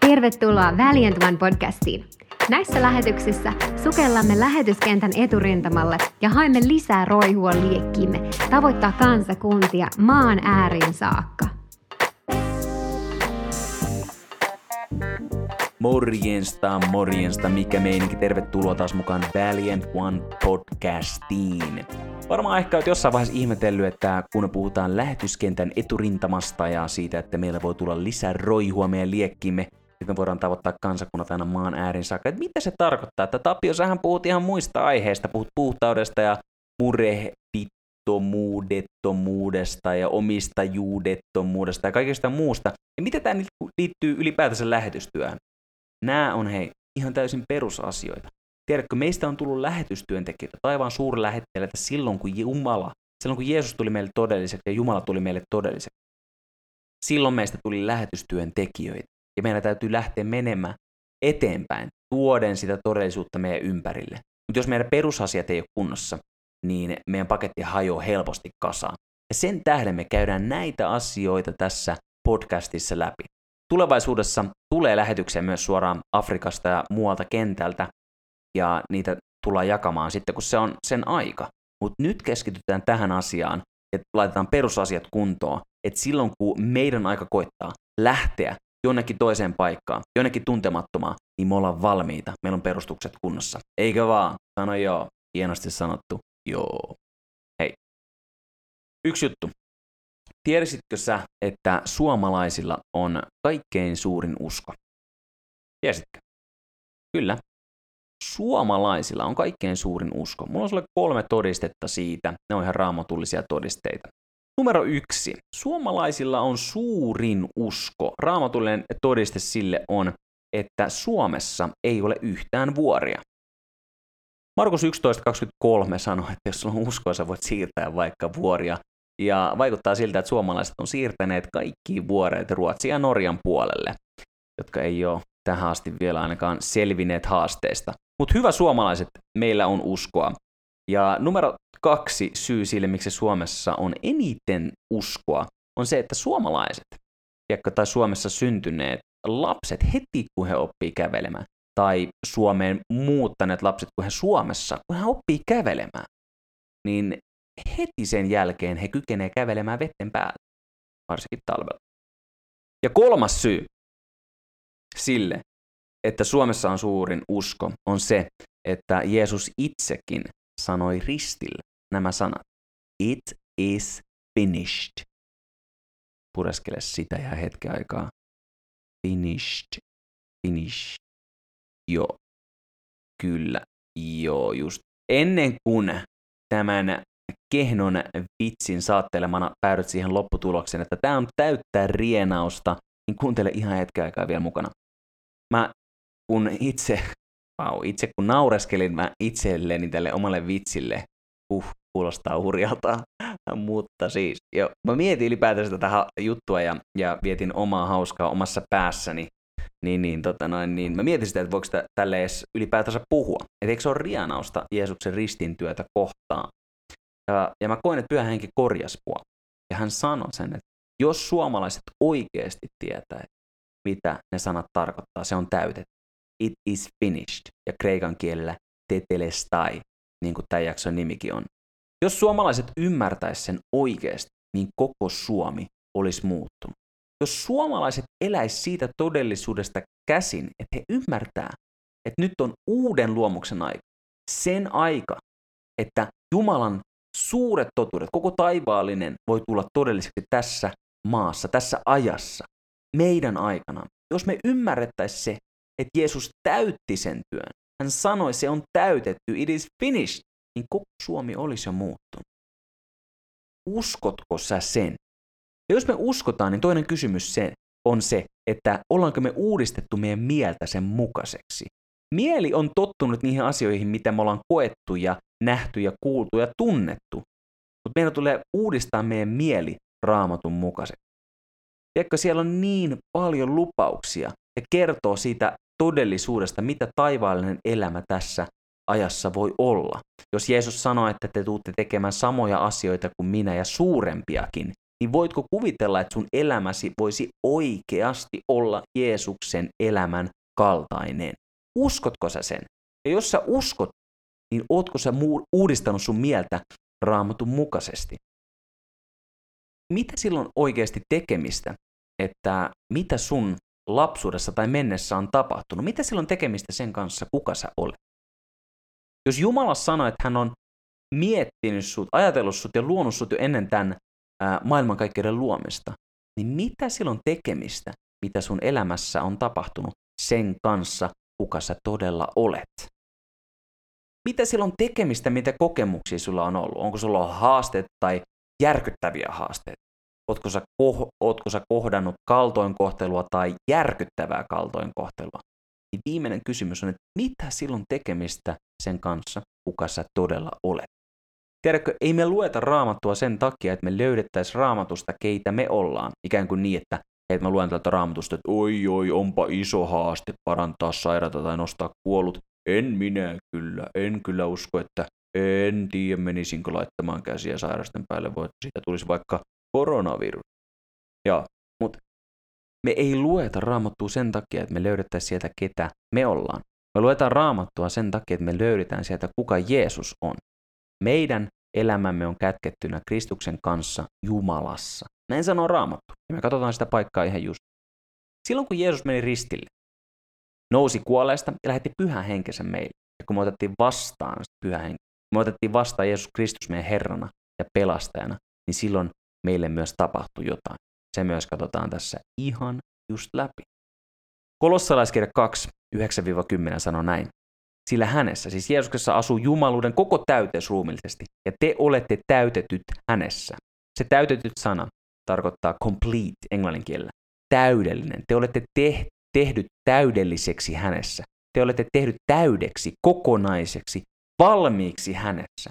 Tervetuloa Valiant One podcastiin. Näissä lähetyksissä sukellamme lähetyskentän eturintamalle ja haemme lisää roihua liekkiimme tavoittaa kansakuntia maan ääriin saakka. Morjensta, morjensta, mikä meininki. Tervetuloa taas mukaan Valiant One podcastiin. Varmaan ehkä olet jossain vaiheessa ihmetellyt, että kun puhutaan lähetyskentän eturintamasta ja siitä, että meillä voi tulla lisää roihua meidän liekkimme, sitten me voidaan tavoittaa kansakunnat aina maan äärin saakka. Että mitä se tarkoittaa? Että Tapio, sähän puhut ihan muista aiheista, puhut puhtaudesta ja murehdittomuudettomuudesta ja omistajuudettomuudesta ja kaikesta muusta. Ja mitä tämä liittyy ylipäätänsä lähetystyöhön? Nämä on hei ihan täysin perusasioita. Tiedätkö, meistä on tullut lähetystyöntekijöitä, taivaan suurlähettiläitä silloin, kun Jumala, silloin kun Jeesus tuli meille todelliseksi ja Jumala tuli meille todelliseksi. Silloin meistä tuli lähetystyön tekijöitä ja meidän täytyy lähteä menemään eteenpäin, tuoden sitä todellisuutta meidän ympärille. Mutta jos meidän perusasiat ei ole kunnossa, niin meidän paketti hajoaa helposti kasaan. Ja sen tähden me käydään näitä asioita tässä podcastissa läpi. Tulevaisuudessa tulee lähetyksiä myös suoraan Afrikasta ja muualta kentältä, ja niitä tullaan jakamaan sitten, kun se on sen aika. Mutta nyt keskitytään tähän asiaan, että laitetaan perusasiat kuntoon, että silloin kun meidän aika koittaa lähteä jonnekin toiseen paikkaan, jonnekin tuntemattomaan, niin me ollaan valmiita, meillä on perustukset kunnossa. Eikö vaan? Sano joo. Hienosti sanottu. Joo. Hei. Yksi juttu. Tiesitkö sä, että suomalaisilla on kaikkein suurin usko? Tiesitkö? Kyllä. Suomalaisilla on kaikkein suurin usko. Mulla on sulle kolme todistetta siitä. Ne on ihan raamatullisia todisteita. Numero yksi. Suomalaisilla on suurin usko. Raamatullinen todiste sille on, että Suomessa ei ole yhtään vuoria. Markus 11.23 sanoo, että jos sulla on uskoa, sä voit siirtää vaikka vuoria. Ja vaikuttaa siltä, että suomalaiset on siirtäneet kaikki vuoreet Ruotsin ja Norjan puolelle, jotka ei ole tähän asti vielä ainakaan selvinneet haasteesta. Mutta hyvä suomalaiset, meillä on uskoa. Ja numero kaksi syy sille, miksi Suomessa on eniten uskoa, on se, että suomalaiset, tai Suomessa syntyneet lapset heti, kun he oppii kävelemään, tai Suomeen muuttaneet lapset, kun he Suomessa, kun he oppii kävelemään, niin heti sen jälkeen he kykenevät kävelemään vetten päällä, varsinkin talvella. Ja kolmas syy sille, että Suomessa on suurin usko, on se, että Jeesus itsekin sanoi ristillä nämä sanat. It is finished. Pureskele sitä ja hetken aikaa. Finished. Finished. Joo. Kyllä. Joo, just. Ennen kuin tämän kehnon vitsin saattelemana päädyt siihen lopputulokseen, että tämä on täyttää rienausta, niin kuuntele ihan hetken aikaa vielä mukana. Mä kun itse, wow, itse kun naureskelin mä itselleni tälle omalle vitsille, uh, kuulostaa hurjalta, mutta siis, jo, mä mietin ylipäätänsä tätä juttua ja, ja vietin omaa hauskaa omassa päässäni, niin, niin, tota noin, niin mä mietin sitä, että voiko tälle edes ylipäätänsä puhua. Että eikö se ole rianausta Jeesuksen ristintyötä kohtaan. Ja, ja mä koin, että pyhä henki korjas mua. Ja hän sanoi sen, että jos suomalaiset oikeasti tietää, mitä ne sanat tarkoittaa, se on täytetty. It is finished. Ja kreikan kielellä tetelestai, niin kuin tämä jakson nimikin on. Jos suomalaiset ymmärtäisivät sen oikeasti, niin koko Suomi olisi muuttunut. Jos suomalaiset eläisivät siitä todellisuudesta käsin, että he ymmärtää, että nyt on uuden luomuksen aika, sen aika, että Jumalan suuret totuudet, koko taivaallinen voi tulla todelliseksi tässä maassa, tässä ajassa, meidän aikana. Jos me ymmärrettäisiin se, että Jeesus täytti sen työn, hän sanoi, se on täytetty, it is finished, niin koko Suomi olisi jo muuttunut. Uskotko sä sen? Ja jos me uskotaan, niin toinen kysymys se on se, että ollaanko me uudistettu meidän mieltä sen mukaiseksi. Mieli on tottunut niihin asioihin, mitä me ollaan koettu ja nähty ja kuultu ja tunnettu. Mutta meidän tulee uudistaa meidän mieli raamatun mukaiseksi. Tiedätkö, siellä on niin paljon lupauksia ja kertoo siitä todellisuudesta, mitä taivaallinen elämä tässä ajassa voi olla. Jos Jeesus sanoi, että te tuutte tekemään samoja asioita kuin minä ja suurempiakin, niin voitko kuvitella, että sun elämäsi voisi oikeasti olla Jeesuksen elämän kaltainen? Uskotko sä sen? Ja jos sä uskot, niin ootko sä uudistanut sun mieltä raamatun mukaisesti? Mitä silloin oikeasti tekemistä, että mitä sun lapsuudessa tai mennessä on tapahtunut? Mitä silloin tekemistä sen kanssa, kuka sä olet? Jos Jumala sanoi, että hän on miettinyt sut, ajatellut sut ja luonut sut jo ennen tämän maailmankaikkeuden luomista, niin mitä silloin tekemistä, mitä sun elämässä on tapahtunut sen kanssa, kuka sä todella olet? Mitä silloin tekemistä, mitä kokemuksia sulla on ollut? Onko sulla ollut haasteet tai järkyttäviä haasteita? Ootko sä, koh- ootko sä kohdannut kaltoinkohtelua tai järkyttävää kaltoinkohtelua? Niin viimeinen kysymys on, että mitä silloin tekemistä sen kanssa, kuka sä todella olet? Tiedätkö, ei me lueta raamattua sen takia, että me löydettäisiin raamatusta, keitä me ollaan. Ikään kuin niin, että, että mä luen tältä raamatusta, että oi oi, onpa iso haaste parantaa sairaata tai nostaa kuollut. En minä kyllä, en kyllä usko, että en tiedä menisinkö laittamaan käsiä sairasten päälle, voi siitä tulisi vaikka koronavirus. Ja, mutta me ei lueta raamattua sen takia, että me löydettäisiin sieltä, ketä me ollaan. Me luetaan raamattua sen takia, että me löydetään sieltä, kuka Jeesus on. Meidän elämämme on kätkettynä Kristuksen kanssa Jumalassa. Näin sanoo Raamattu. Ja me katsotaan sitä paikkaa ihan just. Silloin kun Jeesus meni ristille, nousi kuolleesta ja lähetti pyhän henkensä meille. Ja kun me otettiin vastaan pyhä henki, me otettiin vastaan Jeesus Kristus meidän Herrana ja pelastajana, niin silloin meille myös tapahtui jotain. Se myös katsotaan tässä ihan just läpi. Kolossalaiskirja 2, 9-10 sanoo näin. Sillä hänessä, siis Jeesuksessa asuu jumaluuden koko täyteys ruumillisesti, ja te olette täytetyt hänessä. Se täytetyt sana tarkoittaa complete englannin kielellä. Täydellinen. Te olette te- tehdyt täydelliseksi hänessä. Te olette tehdyt täydeksi, kokonaiseksi, valmiiksi hänessä.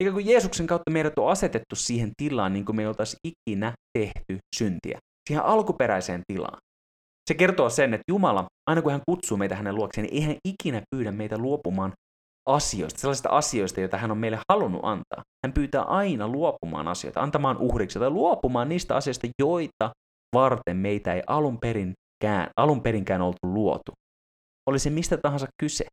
Eikä kun Jeesuksen kautta meidät on asetettu siihen tilaan, niin kuin me ei oltaisi ikinä tehty syntiä. Siihen alkuperäiseen tilaan. Se kertoo sen, että Jumala, aina kun hän kutsuu meitä hänen luokseen, niin ei hän ikinä pyydä meitä luopumaan asioista, sellaisista asioista, joita hän on meille halunnut antaa. Hän pyytää aina luopumaan asioita, antamaan uhriksi tai luopumaan niistä asioista, joita varten meitä ei alun, perinkään, alun perinkään oltu luotu. Oli se mistä tahansa kyse.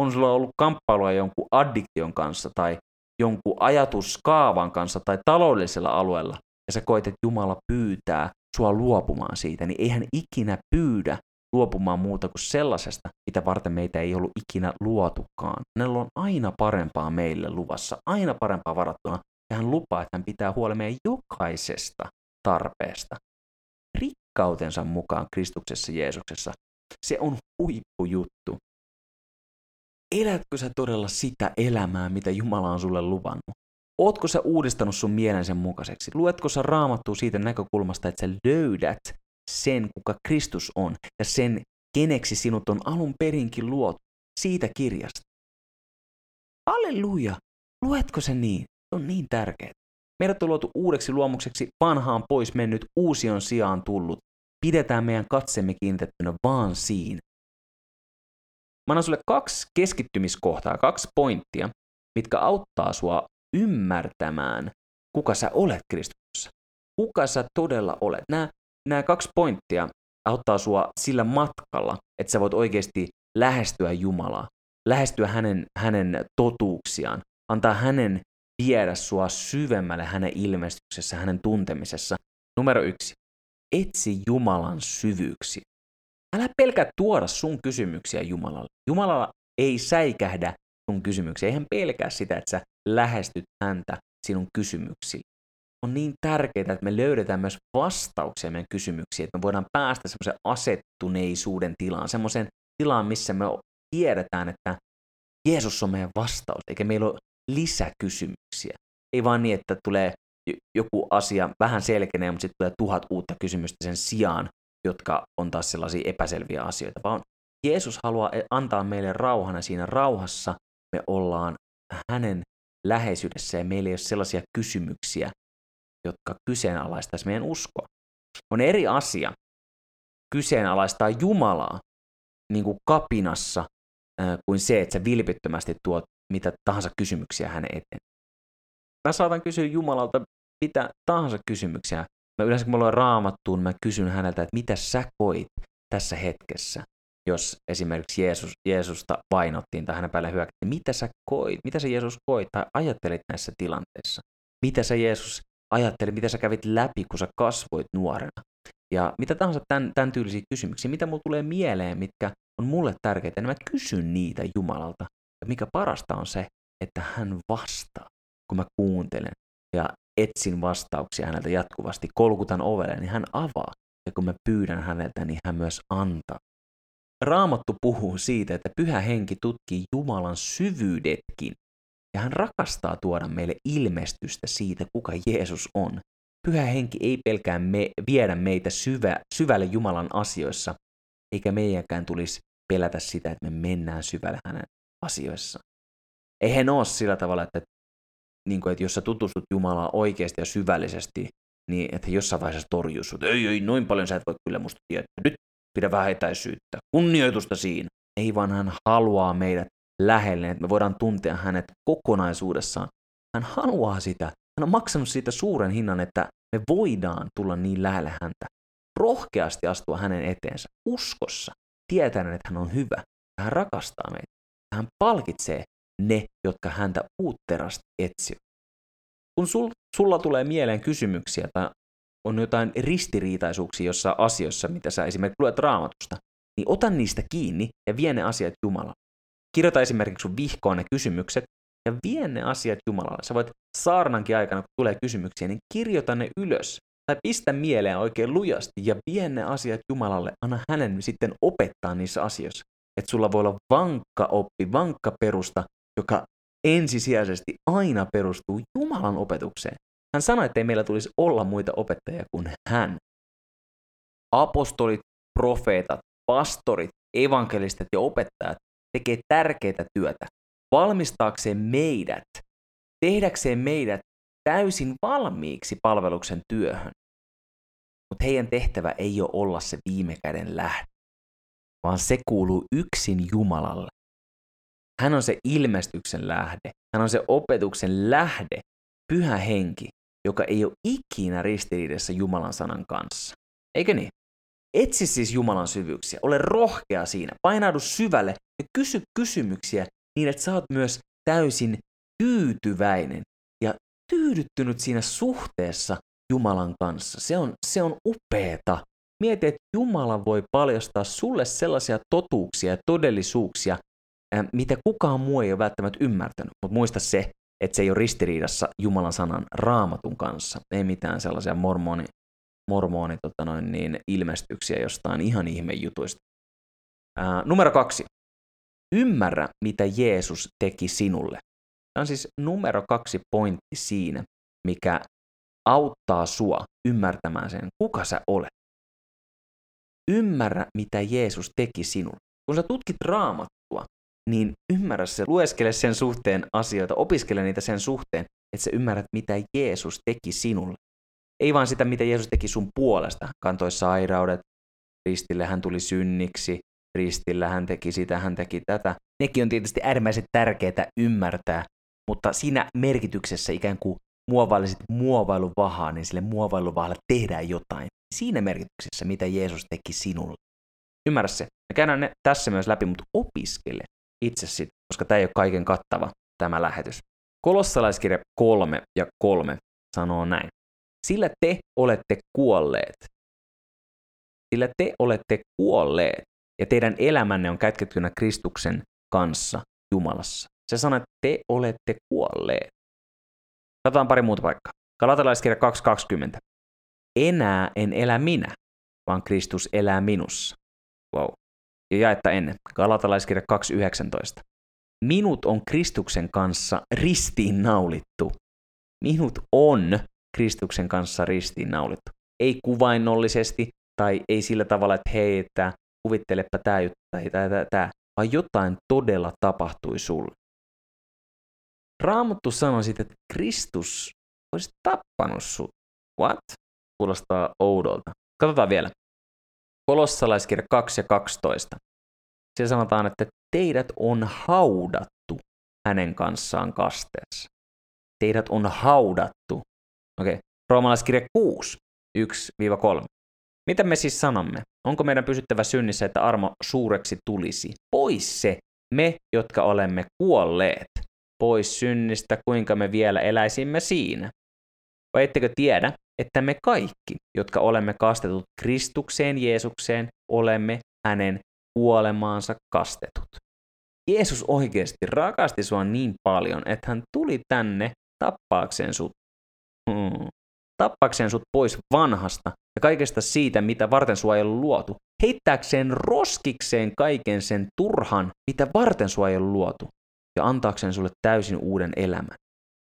On sulla ollut kamppailua jonkun addiktion kanssa tai jonkun ajatuskaavan kanssa tai taloudellisella alueella, ja sä koet, että Jumala pyytää sua luopumaan siitä, niin eihän ikinä pyydä luopumaan muuta kuin sellaisesta, mitä varten meitä ei ollut ikinä luotukaan. Hänellä on aina parempaa meille luvassa, aina parempaa varattuna, ja hän lupaa, että hän pitää huolen meidän jokaisesta tarpeesta. Rikkautensa mukaan Kristuksessa Jeesuksessa. Se on huippujuttu. Elätkö sä todella sitä elämää, mitä Jumala on sulle luvannut? Ootko sä uudistanut sun mielen sen mukaiseksi? Luetko sä raamattua siitä näkökulmasta, että sä löydät sen, kuka Kristus on, ja sen, keneksi sinut on alun perinkin luotu, siitä kirjasta? Halleluja! Luetko se niin? Se on niin tärkeää. Meidät on luotu uudeksi luomukseksi, vanhaan pois mennyt, uusi on sijaan tullut. Pidetään meidän katsemme kiinnitettynä vaan siinä. Mä annan sulle kaksi keskittymiskohtaa, kaksi pointtia, mitkä auttaa sua ymmärtämään, kuka sä olet Kristuksessa. Kuka sä todella olet. Nämä, nämä kaksi pointtia auttaa sua sillä matkalla, että sä voit oikeasti lähestyä Jumalaa, lähestyä hänen, hänen totuuksiaan, antaa hänen viedä sua syvemmälle hänen ilmestyksessä, hänen tuntemisessa. Numero yksi. Etsi Jumalan syvyyksiä. Älä pelkää tuoda sun kysymyksiä Jumalalle. Jumala ei säikähdä sun kysymyksiä. Eihän pelkää sitä, että sä lähestyt häntä sinun kysymyksille. On niin tärkeää, että me löydetään myös vastauksia meidän kysymyksiin, että me voidaan päästä semmoisen asettuneisuuden tilaan, semmoisen tilaan, missä me tiedetään, että Jeesus on meidän vastaus, eikä meillä ole lisäkysymyksiä. Ei vaan niin, että tulee joku asia vähän selkenee, mutta sitten tulee tuhat uutta kysymystä sen sijaan, jotka on taas sellaisia epäselviä asioita, vaan Jeesus haluaa antaa meille rauhana siinä rauhassa me ollaan hänen läheisyydessä ja meillä ei ole sellaisia kysymyksiä, jotka kyseenalaistaisi meidän uskoa. On eri asia kyseenalaistaa Jumalaa niin kuin kapinassa kuin se, että sä vilpittömästi tuot mitä tahansa kysymyksiä hänen eteen. Mä saatan kysyä Jumalalta mitä tahansa kysymyksiä. Mä yleensä kun mä luen raamattuun, mä kysyn häneltä, että mitä sä koit tässä hetkessä, jos esimerkiksi Jeesus, Jeesusta vainottiin tai hänen päälle hyökättiin. Mitä sä koit, mitä sä Jeesus koit tai ajattelit näissä tilanteissa? Mitä sä Jeesus ajattelit, mitä sä kävit läpi, kun sä kasvoit nuorena? Ja mitä tahansa tämän, tämän tyylisiä kysymyksiä, mitä mulle tulee mieleen, mitkä on mulle tärkeitä, niin mä kysyn niitä Jumalalta. Ja mikä parasta on se, että hän vastaa, kun mä kuuntelen ja etsin vastauksia häneltä jatkuvasti, kolkutan ovelle, niin hän avaa. Ja kun mä pyydän häneltä, niin hän myös antaa. Raamattu puhuu siitä, että pyhä henki tutkii Jumalan syvyydetkin, ja hän rakastaa tuoda meille ilmestystä siitä, kuka Jeesus on. Pyhä henki ei pelkää me, viedä meitä syvä, syvälle Jumalan asioissa, eikä meidänkään tulisi pelätä sitä, että me mennään syvälle hänen asioissaan. Eihän ole sillä tavalla, että, niin kuin, että jos sä tutustut Jumalaa oikeasti ja syvällisesti, niin että jossain vaiheessa torjuu sut. Ei, ei, noin paljon sä et voi kyllä musta tietää. Nyt pidä vähän etäisyyttä, kunnioitusta siinä. Ei vaan hän haluaa meidät lähelle, että me voidaan tuntea hänet kokonaisuudessaan. Hän haluaa sitä. Hän on maksanut siitä suuren hinnan, että me voidaan tulla niin lähelle häntä. Rohkeasti astua hänen eteensä, uskossa, tietäen, että hän on hyvä. Hän rakastaa meitä. Hän palkitsee ne, jotka häntä uutterasti etsivät. Kun sul, sulla tulee mieleen kysymyksiä tai on jotain ristiriitaisuuksia jossain asioissa, mitä sä esimerkiksi luet raamatusta, niin ota niistä kiinni ja vie ne asiat Jumalalle. Kirjoita esimerkiksi sun vihkoon ne kysymykset ja vie ne asiat Jumalalle. Sä voit saarnankin aikana, kun tulee kysymyksiä, niin kirjoita ne ylös tai pistä mieleen oikein lujasti ja vie ne asiat Jumalalle. Anna hänen sitten opettaa niissä asioissa. Että sulla voi olla vankka oppi, vankka perusta, joka ensisijaisesti aina perustuu Jumalan opetukseen. Hän sanoi, että ei meillä tulisi olla muita opettajia kuin hän. Apostolit, profeetat, pastorit, evankelistat ja opettajat tekee tärkeää työtä valmistaakseen meidät, tehdäkseen meidät täysin valmiiksi palveluksen työhön. Mutta heidän tehtävä ei ole olla se viime käden lähde, vaan se kuuluu yksin Jumalalle. Hän on se ilmestyksen lähde, hän on se opetuksen lähde, pyhä henki, joka ei ole ikinä ristiriidassa Jumalan sanan kanssa. Eikö niin? Etsi siis Jumalan syvyyksiä, ole rohkea siinä, painaudu syvälle ja kysy kysymyksiä niin, että sä oot myös täysin tyytyväinen ja tyydyttynyt siinä suhteessa Jumalan kanssa. Se on, se on upeeta. Mieti, että Jumala voi paljastaa sulle sellaisia totuuksia ja todellisuuksia, mitä kukaan muu ei ole välttämättä ymmärtänyt. Mutta muista se, että se ei ole ristiriidassa Jumalan sanan raamatun kanssa. Ei mitään sellaisia mormoni, mormoni tota noin, niin, ilmestyksiä jostain ihan ihmejutuista. Ää, numero kaksi. Ymmärrä, mitä Jeesus teki sinulle. Tämä on siis numero kaksi pointti siinä, mikä auttaa sua ymmärtämään sen, kuka sä olet. Ymmärrä, mitä Jeesus teki sinulle. Kun sä tutkit raamattua, niin ymmärrä se, lueskele sen suhteen asioita, opiskele niitä sen suhteen, että sä ymmärrät, mitä Jeesus teki sinulle. Ei vaan sitä, mitä Jeesus teki sun puolesta. Kantoi sairaudet, ristille hän tuli synniksi, ristillä hän teki sitä, hän teki tätä. Nekin on tietysti äärimmäisen tärkeää ymmärtää, mutta siinä merkityksessä ikään kuin muovailisit muovailuvahaa, niin sille muovailuvahalle tehdään jotain. Siinä merkityksessä, mitä Jeesus teki sinulle. Ymmärrä se. Me käydään ne tässä myös läpi, mutta opiskele itse sitten, koska tämä ei ole kaiken kattava tämä lähetys. Kolossalaiskirja 3 ja 3 sanoo näin. Sillä te olette kuolleet. Sillä te olette kuolleet ja teidän elämänne on kätkettynä Kristuksen kanssa Jumalassa. Se sanoo, että te olette kuolleet. Katsotaan pari muuta paikkaa. Galatalaiskirja 2.20. Enää en elä minä, vaan Kristus elää minussa. Wow. Ja jaetta ennen. Galatalaiskirja 2.19. Minut on Kristuksen kanssa ristiin naulittu. Minut on Kristuksen kanssa ristiin naulittu. Ei kuvainnollisesti tai ei sillä tavalla, että hei, että kuvittelepa tämä juttu tai tämä, tämä, vaan jotain todella tapahtui sulle. Raamattu sanoi sitten, että Kristus olisi tappanut sut. What? Kuulostaa oudolta. Katsotaan vielä. Kolossalaiskirja 2 ja 12. Siellä sanotaan, että teidät on haudattu hänen kanssaan kasteessa. Teidät on haudattu. Okei, okay. Roomalaiskirja 6, 1-3. Mitä me siis sanomme? Onko meidän pysyttävä synnissä, että armo suureksi tulisi? Pois se, me, jotka olemme kuolleet. Pois synnistä, kuinka me vielä eläisimme siinä. Vai ettekö tiedä, että me kaikki, jotka olemme kastetut Kristukseen Jeesukseen, olemme hänen kuolemaansa kastetut. Jeesus oikeasti rakasti sua niin paljon, että hän tuli tänne tappaakseen sut. Hmm. Tappaakseen sut pois vanhasta ja kaikesta siitä, mitä varten sua ei luotu. Heittääkseen roskikseen kaiken sen turhan, mitä varten sua ei luotu. Ja antaakseen sulle täysin uuden elämän.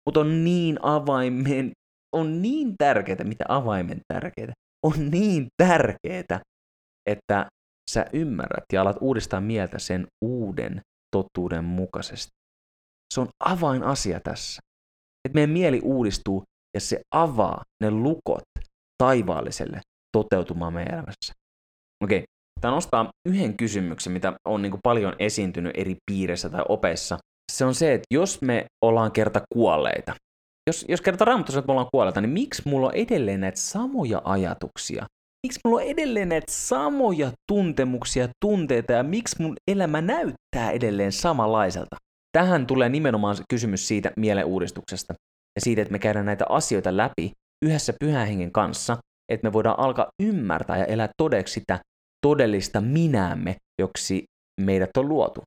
Mutta on niin avaimen, on niin tärkeää, mitä avaimen tärkeää. On niin tärkeää, että sä ymmärrät ja alat uudistaa mieltä sen uuden totuuden mukaisesti. Se on avainasia tässä. Että meidän mieli uudistuu ja se avaa ne lukot taivaalliselle toteutumaan meidän elämässä. Okei, tämä nostaa yhden kysymyksen, mitä on niin paljon esiintynyt eri piireissä tai opeissa. Se on se, että jos me ollaan kerta kuolleita, jos, jos kerta raamattu että me ollaan kuolleita, niin miksi mulla on edelleen näitä samoja ajatuksia miksi mulla on edelleen näitä samoja tuntemuksia, tunteita ja miksi mun elämä näyttää edelleen samanlaiselta? Tähän tulee nimenomaan kysymys siitä mieleuudistuksesta ja siitä, että me käydään näitä asioita läpi yhdessä pyhän hengen kanssa, että me voidaan alkaa ymmärtää ja elää todeksi sitä todellista minäämme, joksi meidät on luotu.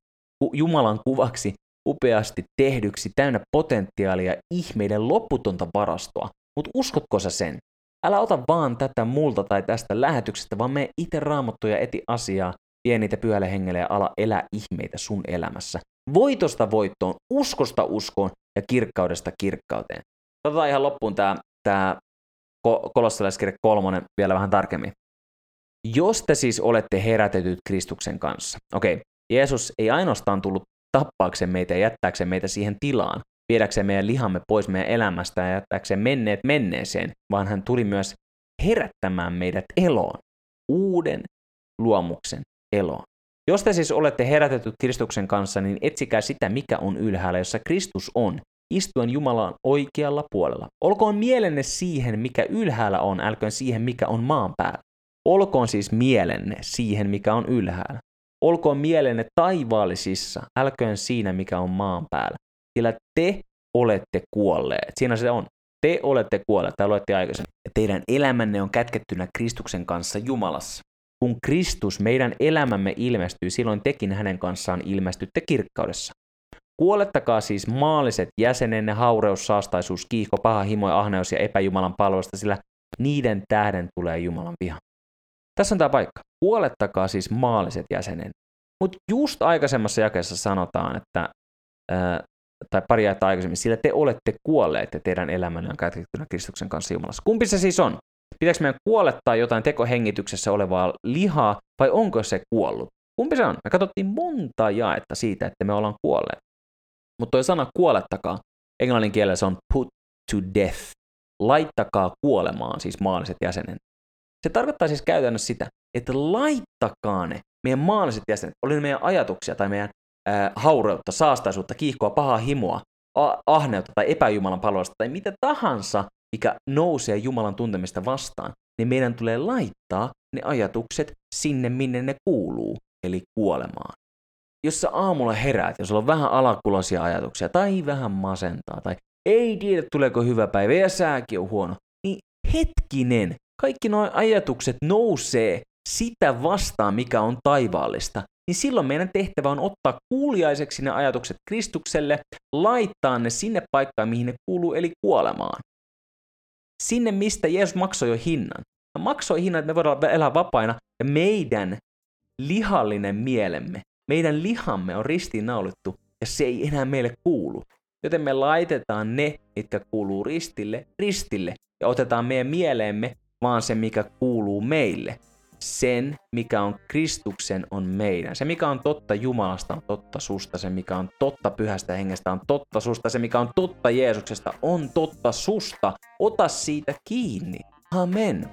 Jumalan kuvaksi upeasti tehdyksi, täynnä potentiaalia, ihmeiden lopputonta varastoa. Mutta uskotko sä sen? Älä ota vaan tätä multa tai tästä lähetyksestä, vaan me itse raamattuja eti asiaa, vie niitä pyhälle hengelle ja ala elää ihmeitä sun elämässä. Voitosta voittoon, uskosta uskoon ja kirkkaudesta kirkkauteen. Otetaan ihan loppuun tämä tää kolossalaiskirja kolmonen vielä vähän tarkemmin. Jos te siis olette herätetyt Kristuksen kanssa. Okei, okay. Jeesus ei ainoastaan tullut tappaakseen meitä ja jättääkseen meitä siihen tilaan, viedäkseen meidän lihamme pois meidän elämästä ja jättääkseen menneet menneeseen, vaan hän tuli myös herättämään meidät eloon, uuden luomuksen eloon. Jos te siis olette herätetty Kristuksen kanssa, niin etsikää sitä, mikä on ylhäällä, jossa Kristus on, istuen Jumalan oikealla puolella. Olkoon mielenne siihen, mikä ylhäällä on, älköön siihen, mikä on maan päällä. Olkoon siis mielenne siihen, mikä on ylhäällä. Olkoon mielenne taivaallisissa, älköön siinä, mikä on maan päällä sillä te olette kuolleet. Siinä se on. Te olette kuolleet, tai luettiin aikaisemmin. Ja teidän elämänne on kätkettynä Kristuksen kanssa Jumalassa. Kun Kristus, meidän elämämme ilmestyy, silloin tekin hänen kanssaan ilmestytte kirkkaudessa. Kuolettakaa siis maalliset jäsenenne, haureus, saastaisuus, kiihko, paha himo ja ahneus ja epäjumalan palvelusta, sillä niiden tähden tulee Jumalan viha. Tässä on tämä paikka. Kuolettakaa siis maalliset jäsenen. Mutta just aikaisemmassa jakeessa sanotaan, että tai pari ajata aikaisemmin, sillä te olette kuolleet ja teidän elämänne on kätkettynä Kristuksen kanssa Jumalassa. Kumpi se siis on? Pitääkö meidän kuolettaa jotain tekohengityksessä olevaa lihaa vai onko se kuollut? Kumpi se on? Me katsottiin monta jaetta siitä, että me ollaan kuolleet. Mutta tuo sana kuolettakaa, englannin kielellä se on put to death. Laittakaa kuolemaan, siis maalliset jäsenet. Se tarkoittaa siis käytännössä sitä, että laittakaa ne meidän maalliset jäsenet, oli ne meidän ajatuksia tai meidän äh, haureutta, saastaisuutta, kiihkoa, pahaa himoa, ahneutta tai epäjumalan palvelusta tai mitä tahansa, mikä nousee Jumalan tuntemista vastaan, niin meidän tulee laittaa ne ajatukset sinne, minne ne kuuluu, eli kuolemaan. Jos sä aamulla heräät ja sulla on vähän alakuloisia ajatuksia tai vähän masentaa tai ei tiedä tuleeko hyvä päivä ja sääkin on huono, niin hetkinen, kaikki nuo ajatukset nousee sitä vastaan, mikä on taivaallista, niin silloin meidän tehtävä on ottaa kuuliaiseksi ne ajatukset Kristukselle, laittaa ne sinne paikkaan, mihin ne kuuluu, eli kuolemaan. Sinne, mistä Jeesus maksoi jo hinnan. Hän maksoi hinnan, että me voidaan elää vapaina, ja meidän lihallinen mielemme, meidän lihamme on ristiinnaulittu, ja se ei enää meille kuulu. Joten me laitetaan ne, mitkä kuuluu ristille, ristille, ja otetaan meidän mieleemme vaan se, mikä kuuluu meille sen, mikä on Kristuksen, on meidän. Se, mikä on totta Jumalasta, on totta susta. Se, mikä on totta pyhästä hengestä, on totta susta. Se, mikä on totta Jeesuksesta, on totta susta. Ota siitä kiinni. Amen.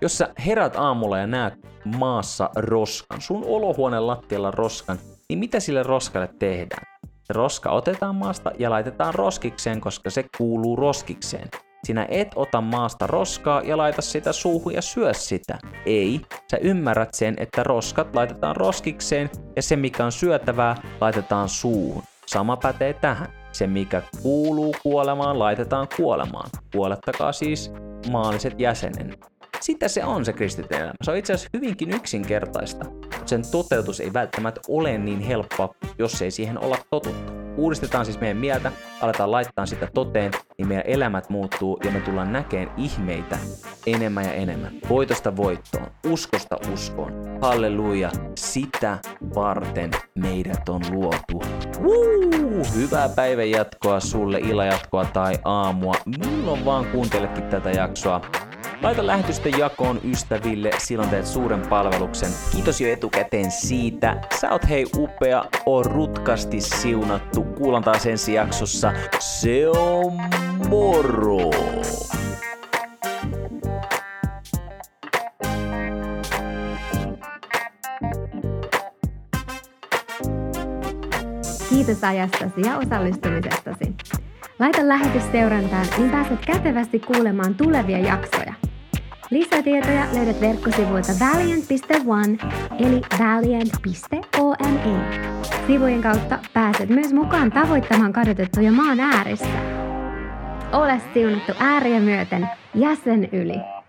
Jos sä herät aamulla ja näet maassa roskan, sun olohuoneen lattialla roskan, niin mitä sille roskalle tehdään? Roska otetaan maasta ja laitetaan roskikseen, koska se kuuluu roskikseen. Sinä et ota maasta roskaa ja laita sitä suuhun ja syö sitä. Ei, sä ymmärrät sen, että roskat laitetaan roskikseen ja se mikä on syötävää laitetaan suuhun. Sama pätee tähän. Se mikä kuuluu kuolemaan laitetaan kuolemaan. Kuolettakaa siis maalliset jäsenen. Sitä se on se kristityn elämä. Se on itse asiassa hyvinkin yksinkertaista. Sen toteutus ei välttämättä ole niin helppoa, jos ei siihen olla totuttu. Uudistetaan siis meidän mieltä, aletaan laittaa sitä toteen, niin meidän elämät muuttuu ja me tullaan näkeen ihmeitä enemmän ja enemmän. Voitosta voittoon, uskosta uskoon. Halleluja, sitä varten meidät on luotu. Woo! Hyvää päivän jatkoa sulle, ilajatkoa tai aamua. Milloin vaan kuunteletkin tätä jaksoa. Laita lähetysten jakoon ystäville, silloin teet suuren palveluksen. Kiitos jo etukäteen siitä. Sä oot hei upea, on rutkasti siunattu. Kuulan taas ensi jaksossa. Se on moro! Kiitos ajastasi ja osallistumisestasi. Laita lähetys seurantaan, niin pääset kätevästi kuulemaan tulevia jaksoja. Lisätietoja löydät verkkosivuilta valiant.one eli valiant.one. Sivujen kautta pääset myös mukaan tavoittamaan kadotettuja maan äärissä. Ole siunattu ääriä myöten jäsen yli.